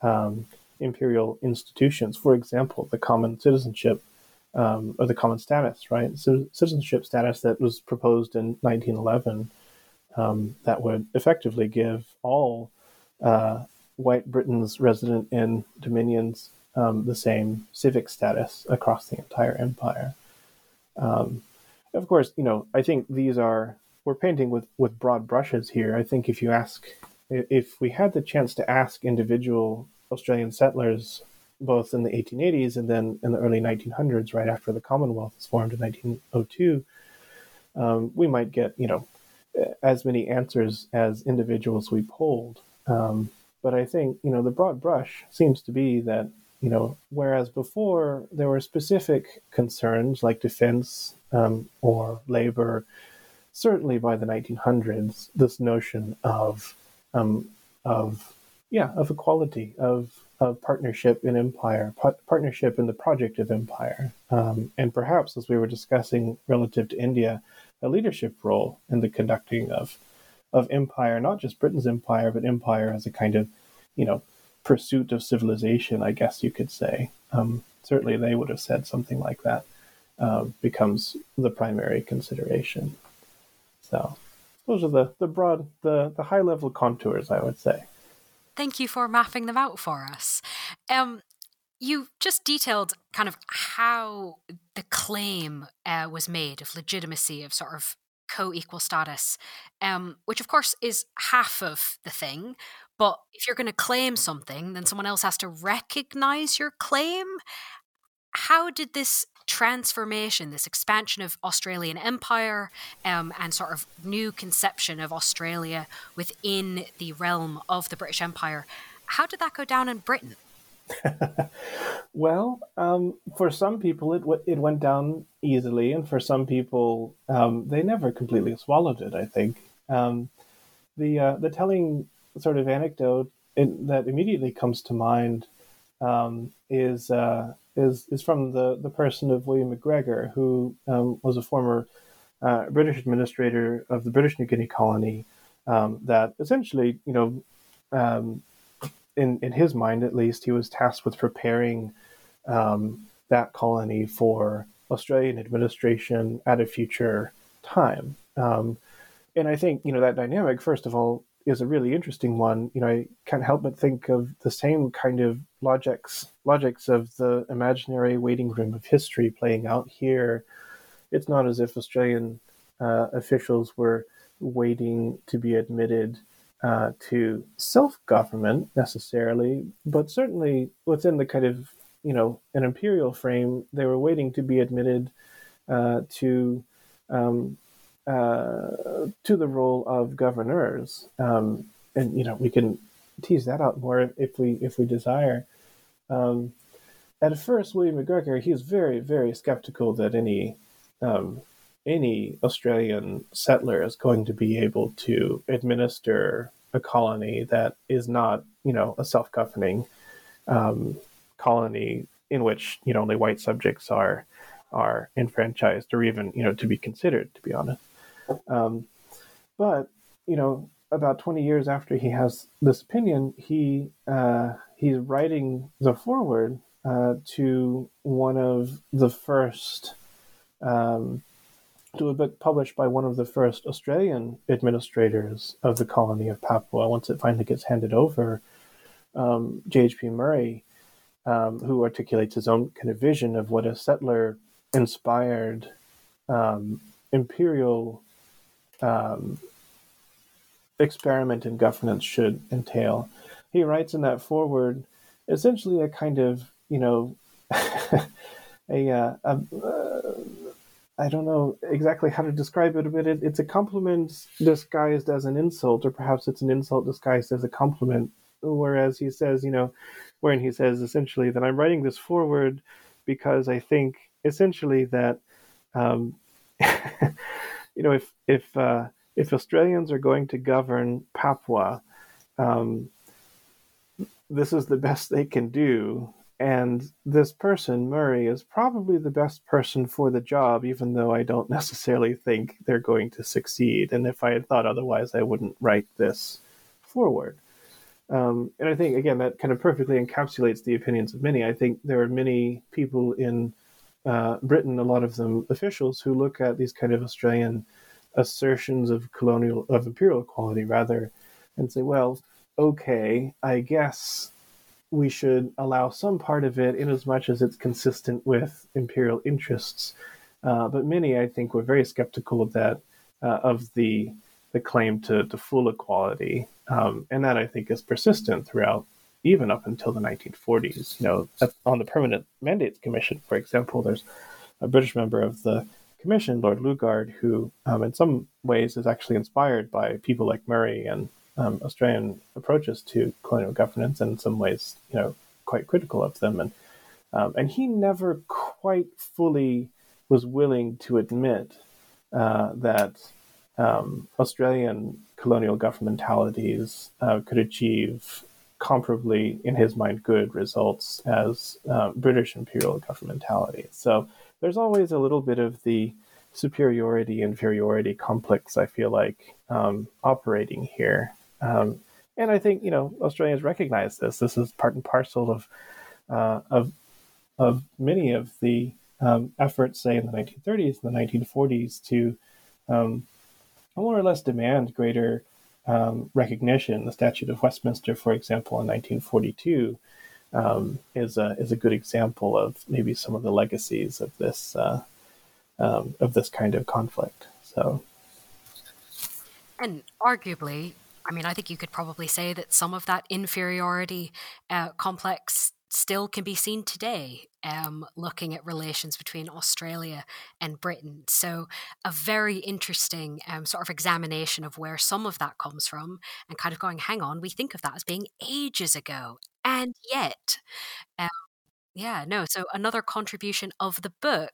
um, imperial institutions. For example, the common citizenship um, or the common status, right? So citizenship status that was proposed in 1911 um, that would effectively give all uh, white Britons resident in dominions um, the same civic status across the entire empire. Um, of course, you know, I think these are we're painting with with broad brushes here. I think if you ask, if we had the chance to ask individual Australian settlers, both in the 1880s and then in the early 1900s, right after the Commonwealth was formed in 1902, um, we might get you know as many answers as individuals we polled. Um, but I think you know the broad brush seems to be that you know whereas before there were specific concerns like defense um, or labor, certainly by the 1900s this notion of um, of yeah of equality of of partnership in empire, partnership in the project of empire, um, and perhaps as we were discussing relative to India, a leadership role in the conducting of of empire, not just Britain's empire, but empire as a kind of, you know, pursuit of civilization, I guess you could say. Um, certainly, they would have said something like that. Uh, becomes the primary consideration. So, those are the the broad, the the high level contours, I would say. Thank you for mapping them out for us. Um, you just detailed kind of how the claim uh, was made of legitimacy of sort of co-equal status um, which of course is half of the thing but if you're going to claim something then someone else has to recognize your claim how did this transformation this expansion of australian empire um, and sort of new conception of australia within the realm of the british empire how did that go down in britain well, um, for some people, it w- it went down easily, and for some people, um, they never completely swallowed it. I think um, the uh, the telling sort of anecdote in, that immediately comes to mind um, is uh, is is from the the person of William MacGregor, who um, was a former uh, British administrator of the British New Guinea colony. Um, that essentially, you know, in in his mind at least, he was tasked with preparing um, that colony for Australian administration at a future time. Um, and I think you know that dynamic, first of all, is a really interesting one. You know, I can't help but think of the same kind of logics logics of the imaginary waiting room of history playing out here. It's not as if Australian uh, officials were waiting to be admitted uh, to self government necessarily, but certainly within the kind of you know an imperial frame, they were waiting to be admitted uh, to um, uh, to the role of governors. Um, and you know we can tease that out more if we if we desire. Um, at first, William MacGregor he was very very skeptical that any um, any Australian settler is going to be able to administer a colony that is not, you know, a self-governing um, colony in which you know only white subjects are are enfranchised or even you know to be considered. To be honest, um, but you know, about twenty years after he has this opinion, he uh, he's writing the foreword uh, to one of the first um, to a book published by one of the first Australian administrators of the colony of Papua once it finally gets handed over, um, J.H.P. Murray, um, who articulates his own kind of vision of what a settler inspired um, imperial um, experiment in governance should entail. He writes in that foreword essentially a kind of, you know, a, uh, a uh, I don't know exactly how to describe it, but it, it's a compliment disguised as an insult, or perhaps it's an insult disguised as a compliment. Whereas he says, you know, wherein he says essentially that I'm writing this foreword because I think essentially that, um, you know, if if uh, if Australians are going to govern Papua, um, this is the best they can do and this person, Murray, is probably the best person for the job, even though I don't necessarily think they're going to succeed. And if I had thought otherwise, I wouldn't write this foreword. Um, and I think, again, that kind of perfectly encapsulates the opinions of many. I think there are many people in uh, Britain, a lot of them officials, who look at these kind of Australian assertions of colonial, of imperial equality, rather, and say, well, okay, I guess we should allow some part of it in as much as it's consistent with imperial interests. Uh, but many, I think, were very skeptical of that, uh, of the the claim to, to full equality, um, and that I think is persistent throughout, even up until the 1940s. You know, on the Permanent Mandates Commission, for example, there's a British member of the commission, Lord Lugard, who, um, in some ways, is actually inspired by people like Murray and um, Australian approaches to colonial governance, and in some ways, you know, quite critical of them. And um, and he never quite fully was willing to admit uh, that um, Australian colonial governmentalities uh, could achieve comparably, in his mind, good results as uh, British imperial governmentality. So there's always a little bit of the superiority inferiority complex. I feel like um, operating here. Um, and I think you know Australians recognize this. This is part and parcel of uh, of of many of the um, efforts, say in the 1930s and the 1940s, to um, more or less demand greater um, recognition. The Statute of Westminster, for example, in 1942, um, is a is a good example of maybe some of the legacies of this uh, um, of this kind of conflict. So, and arguably, I mean, I think you could probably say that some of that inferiority uh, complex still can be seen today, um, looking at relations between Australia and Britain. So, a very interesting um, sort of examination of where some of that comes from, and kind of going, hang on, we think of that as being ages ago. And yet, um, yeah, no. So, another contribution of the book.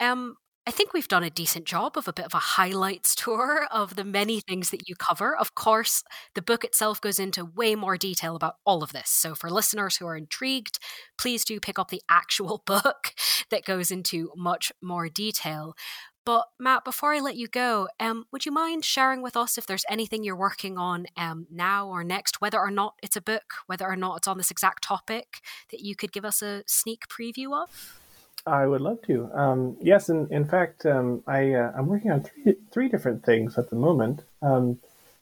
Um, I think we've done a decent job of a bit of a highlights tour of the many things that you cover. Of course, the book itself goes into way more detail about all of this. So, for listeners who are intrigued, please do pick up the actual book that goes into much more detail. But, Matt, before I let you go, um, would you mind sharing with us if there's anything you're working on um, now or next, whether or not it's a book, whether or not it's on this exact topic, that you could give us a sneak preview of? I would love to. Um, yes, and in fact, um, I uh, I'm working on three three different things at the moment, um,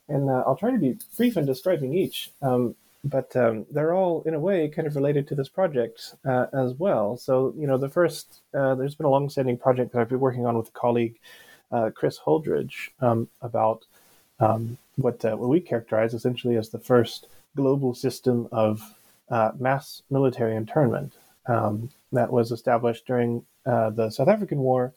and uh, I'll try to be brief in describing each. Um, but um, they're all, in a way, kind of related to this project uh, as well. So, you know, the first uh, there's been a long-standing project that I've been working on with a colleague, uh, Chris Holdridge, um, about what uh, what we characterize essentially as the first global system of mass military internment um, that was established during uh, the South African War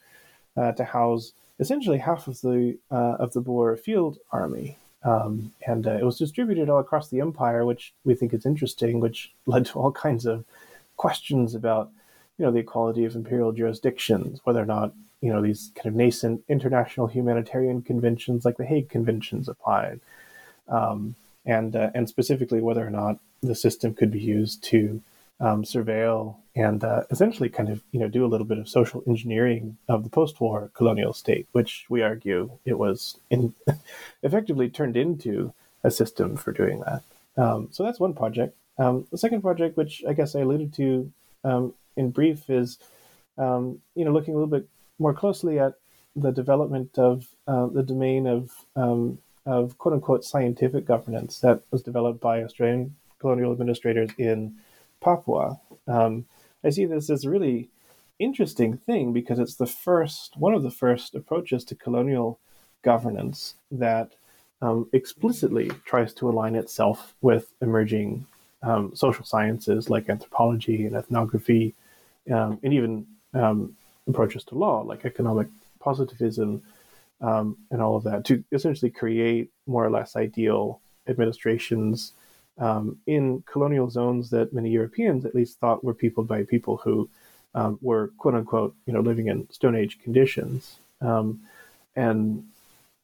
uh, to house essentially half of the uh, of the Boer field army. Um, and uh, it was distributed all across the empire, which we think is interesting, which led to all kinds of questions about, you know, the equality of imperial jurisdictions, whether or not you know these kind of nascent international humanitarian conventions like the Hague Conventions applied, um, and uh, and specifically whether or not the system could be used to um, surveil and uh, essentially kind of you know do a little bit of social engineering of the post-war colonial state, which we argue it was in, effectively turned into a system for doing that. Um, so that's one project. Um, the second project, which I guess I alluded to um, in brief, is um, you know looking a little bit more closely at the development of uh, the domain of um, of quote unquote scientific governance that was developed by Australian colonial administrators in Papua. Um, I see this as a really interesting thing because it's the first, one of the first approaches to colonial governance that um, explicitly tries to align itself with emerging um, social sciences like anthropology and ethnography, um, and even um, approaches to law like economic positivism um, and all of that to essentially create more or less ideal administrations um, in colonial zones that many Europeans at least thought were peopled by people who um, were quote unquote you know living in Stone Age conditions. Um, and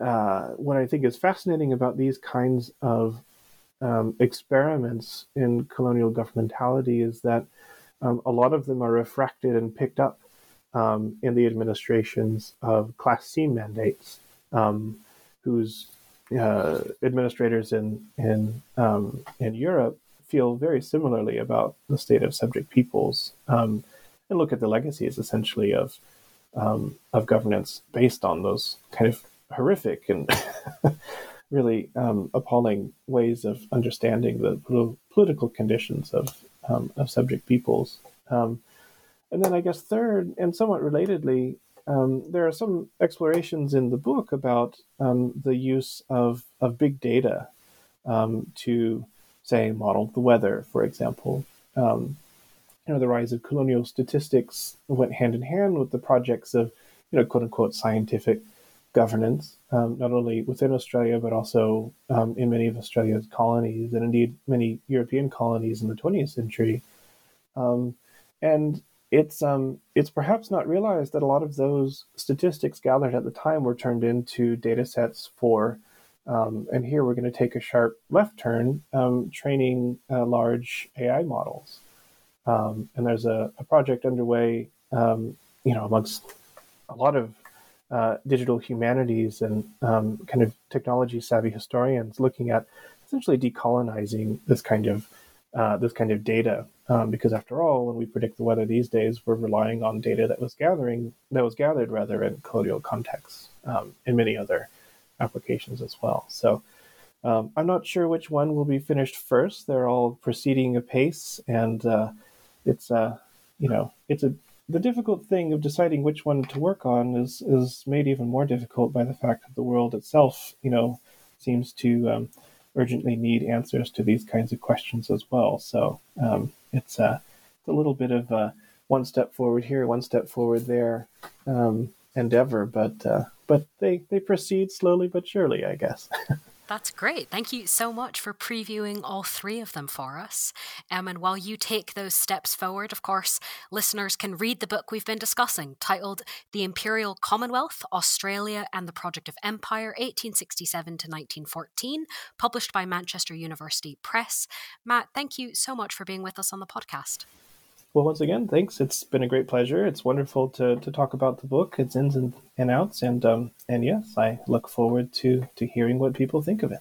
uh, what I think is fascinating about these kinds of um, experiments in colonial governmentality is that um, a lot of them are refracted and picked up um, in the administrations of Class C mandates, whose uh, administrators in in um, in Europe feel very similarly about the state of subject peoples um, and look at the legacies essentially of um, of governance based on those kind of horrific and really um, appalling ways of understanding the political conditions of um, of subject peoples. Um, and then I guess third, and somewhat relatedly, um, there are some explorations in the book about um, the use of, of big data um, to, say, model the weather, for example. Um, you know, the rise of colonial statistics went hand in hand with the projects of, you know, quote unquote scientific governance, um, not only within Australia, but also um, in many of Australia's colonies and indeed many European colonies in the 20th century. and it's um, it's perhaps not realized that a lot of those statistics gathered at the time were turned into data sets for, um, and here we're going to take a sharp left turn, um, training uh, large AI models. Um, and there's a, a project underway, um, you know, amongst a lot of uh, digital humanities and um, kind of technology savvy historians looking at essentially decolonizing this kind of uh, this kind of data um, because after all, when we predict the weather these days, we're relying on data that was gathering that was gathered rather in colonial contexts um, many other applications as well. So um, I'm not sure which one will be finished first. They're all proceeding apace, and uh, it's uh, you know it's a the difficult thing of deciding which one to work on is is made even more difficult by the fact that the world itself you know seems to um, urgently need answers to these kinds of questions as well. So um, it's, a, it's a little bit of a one step forward here, one step forward there um, endeavor, but uh, but they they proceed slowly but surely, I guess. That's great. Thank you so much for previewing all three of them for us. Um, and while you take those steps forward, of course, listeners can read the book we've been discussing titled The Imperial Commonwealth Australia and the Project of Empire, 1867 to 1914, published by Manchester University Press. Matt, thank you so much for being with us on the podcast. Well, once again, thanks. It's been a great pleasure. It's wonderful to, to talk about the book, its ins and, outs, and um, and yes, I look forward to to hearing what people think of it.